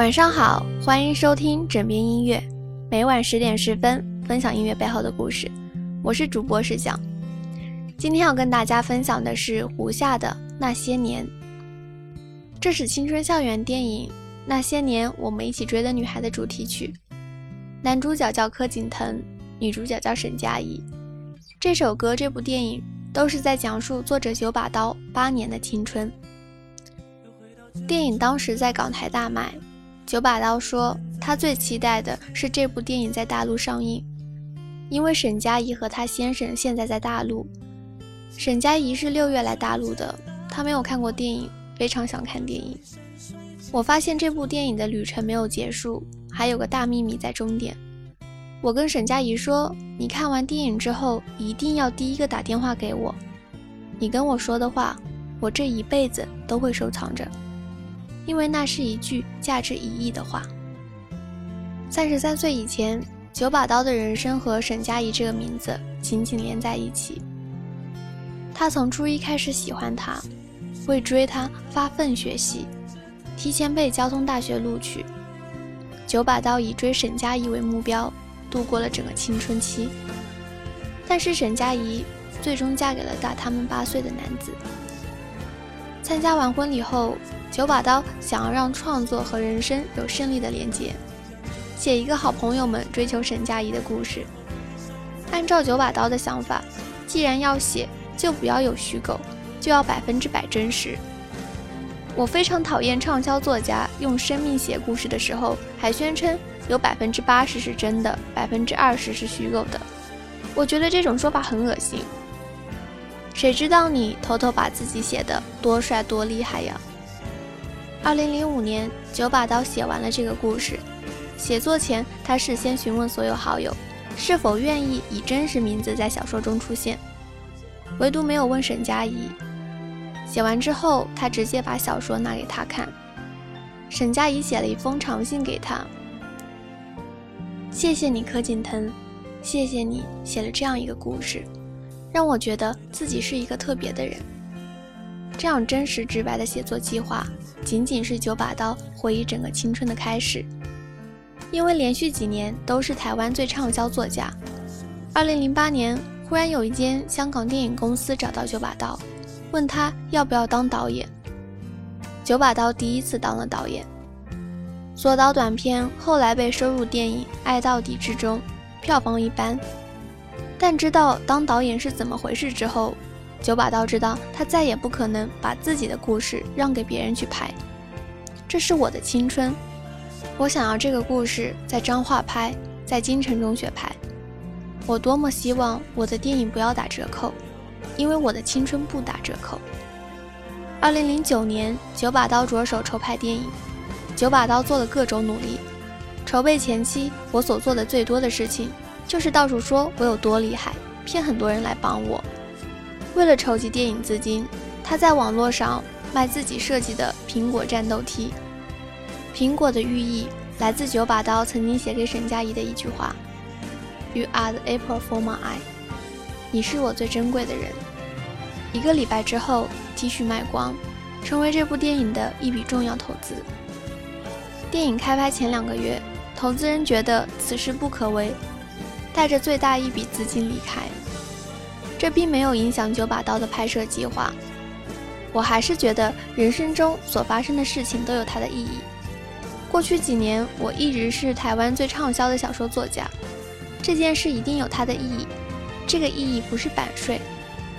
晚上好，欢迎收听枕边音乐，每晚十点十分分享音乐背后的故事。我是主播石想，今天要跟大家分享的是胡夏的《那些年》，这是青春校园电影《那些年，我们一起追的女孩》的主题曲。男主角叫柯景腾，女主角叫沈佳宜。这首歌、这部电影都是在讲述作者九把刀八年的青春。电影当时在港台大卖。九把刀说，他最期待的是这部电影在大陆上映，因为沈佳宜和他先生现在在大陆。沈佳宜是六月来大陆的，他没有看过电影，非常想看电影。我发现这部电影的旅程没有结束，还有个大秘密在终点。我跟沈佳宜说，你看完电影之后一定要第一个打电话给我，你跟我说的话，我这一辈子都会收藏着。因为那是一句价值一亿的话。三十三岁以前，九把刀的人生和沈佳宜这个名字紧紧连在一起。他从初一开始喜欢她，为追她发奋学习，提前被交通大学录取。九把刀以追沈佳宜为目标，度过了整个青春期。但是沈佳宜最终嫁给了大他们八岁的男子。参加完婚礼后。九把刀想要让创作和人生有胜利的连接，写一个好朋友们追求沈佳宜的故事。按照九把刀的想法，既然要写，就不要有虚构，就要百分之百真实。我非常讨厌畅销作家用生命写故事的时候，还宣称有百分之八十是真的，百分之二十是虚构的。我觉得这种说法很恶心。谁知道你偷偷把自己写的多帅多厉害呀？二零零五年，九把刀写完了这个故事。写作前，他事先询问所有好友，是否愿意以真实名字在小说中出现，唯独没有问沈佳宜。写完之后，他直接把小说拿给他看。沈佳宜写了一封长信给他：“谢谢你，柯景腾，谢谢你写了这样一个故事，让我觉得自己是一个特别的人。”这样真实直白的写作计划，仅仅是九把刀回忆整个青春的开始。因为连续几年都是台湾最畅销作家。二零零八年，忽然有一间香港电影公司找到九把刀，问他要不要当导演。九把刀第一次当了导演，所导短片后来被收入电影《爱到底》之中，票房一般。但知道当导演是怎么回事之后。九把刀知道，他再也不可能把自己的故事让给别人去拍。这是我的青春，我想要这个故事在彰化拍，在金城中学拍。我多么希望我的电影不要打折扣，因为我的青春不打折扣。二零零九年，九把刀着手筹拍电影。九把刀做了各种努力。筹备前期，我所做的最多的事情，就是到处说我有多厉害，骗很多人来帮我。为了筹集电影资金，他在网络上卖自己设计的苹果战斗 T。苹果的寓意来自九把刀曾经写给沈佳宜的一句话：“You are the apple for my eye。”你是我最珍贵的人。一个礼拜之后，T 恤卖光，成为这部电影的一笔重要投资。电影开拍前两个月，投资人觉得此事不可为，带着最大一笔资金离开。这并没有影响九把刀的拍摄计划。我还是觉得人生中所发生的事情都有它的意义。过去几年，我一直是台湾最畅销的小说作家，这件事一定有它的意义。这个意义不是版税，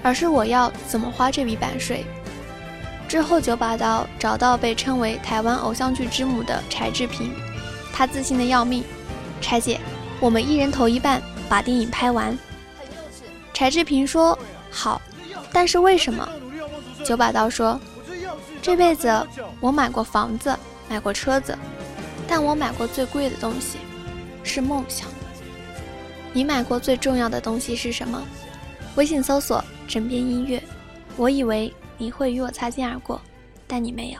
而是我要怎么花这笔版税。之后，九把刀找到被称为台湾偶像剧之母的柴智屏，他自信的要命：“柴姐，我们一人投一半，把电影拍完。”柴智屏说：“好，但是为什么？”九把刀说：“这辈子我买过房子，买过车子，但我买过最贵的东西是梦想。你买过最重要的东西是什么？”微信搜索“枕边音乐”。我以为你会与我擦肩而过，但你没有。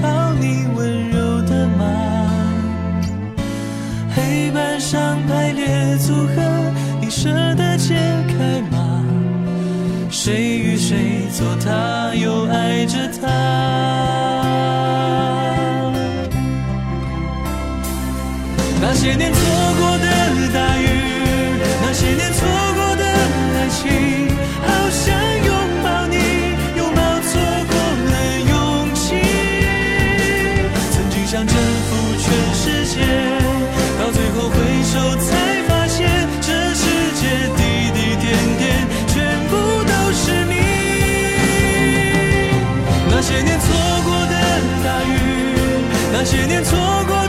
讨你温柔的马，黑板上排列组合，你舍得解开吗？谁与谁做他，又爱着他？那些年错过那些年错过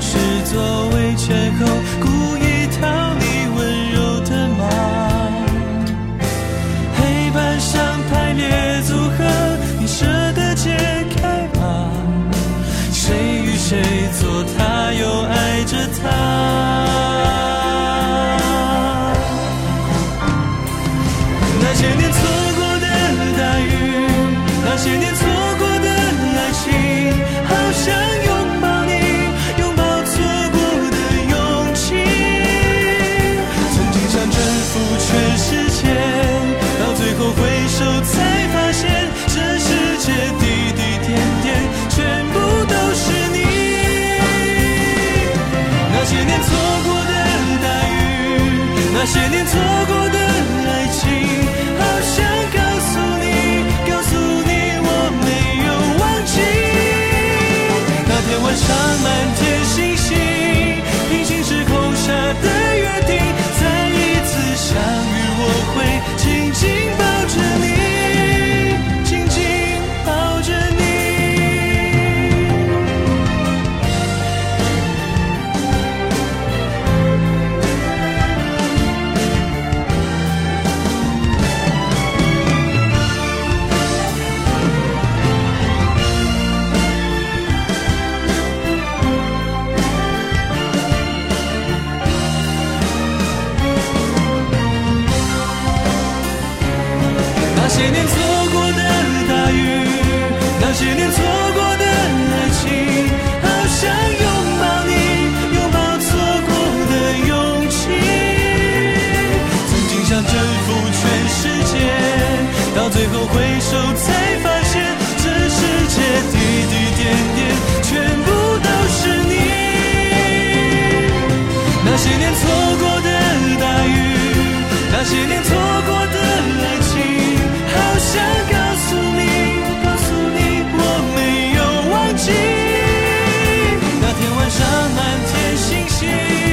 是走，洒满天那些年错过的大雨那些年错过的爱情好想告诉你告诉你我没有忘记。那天晚上满天星星。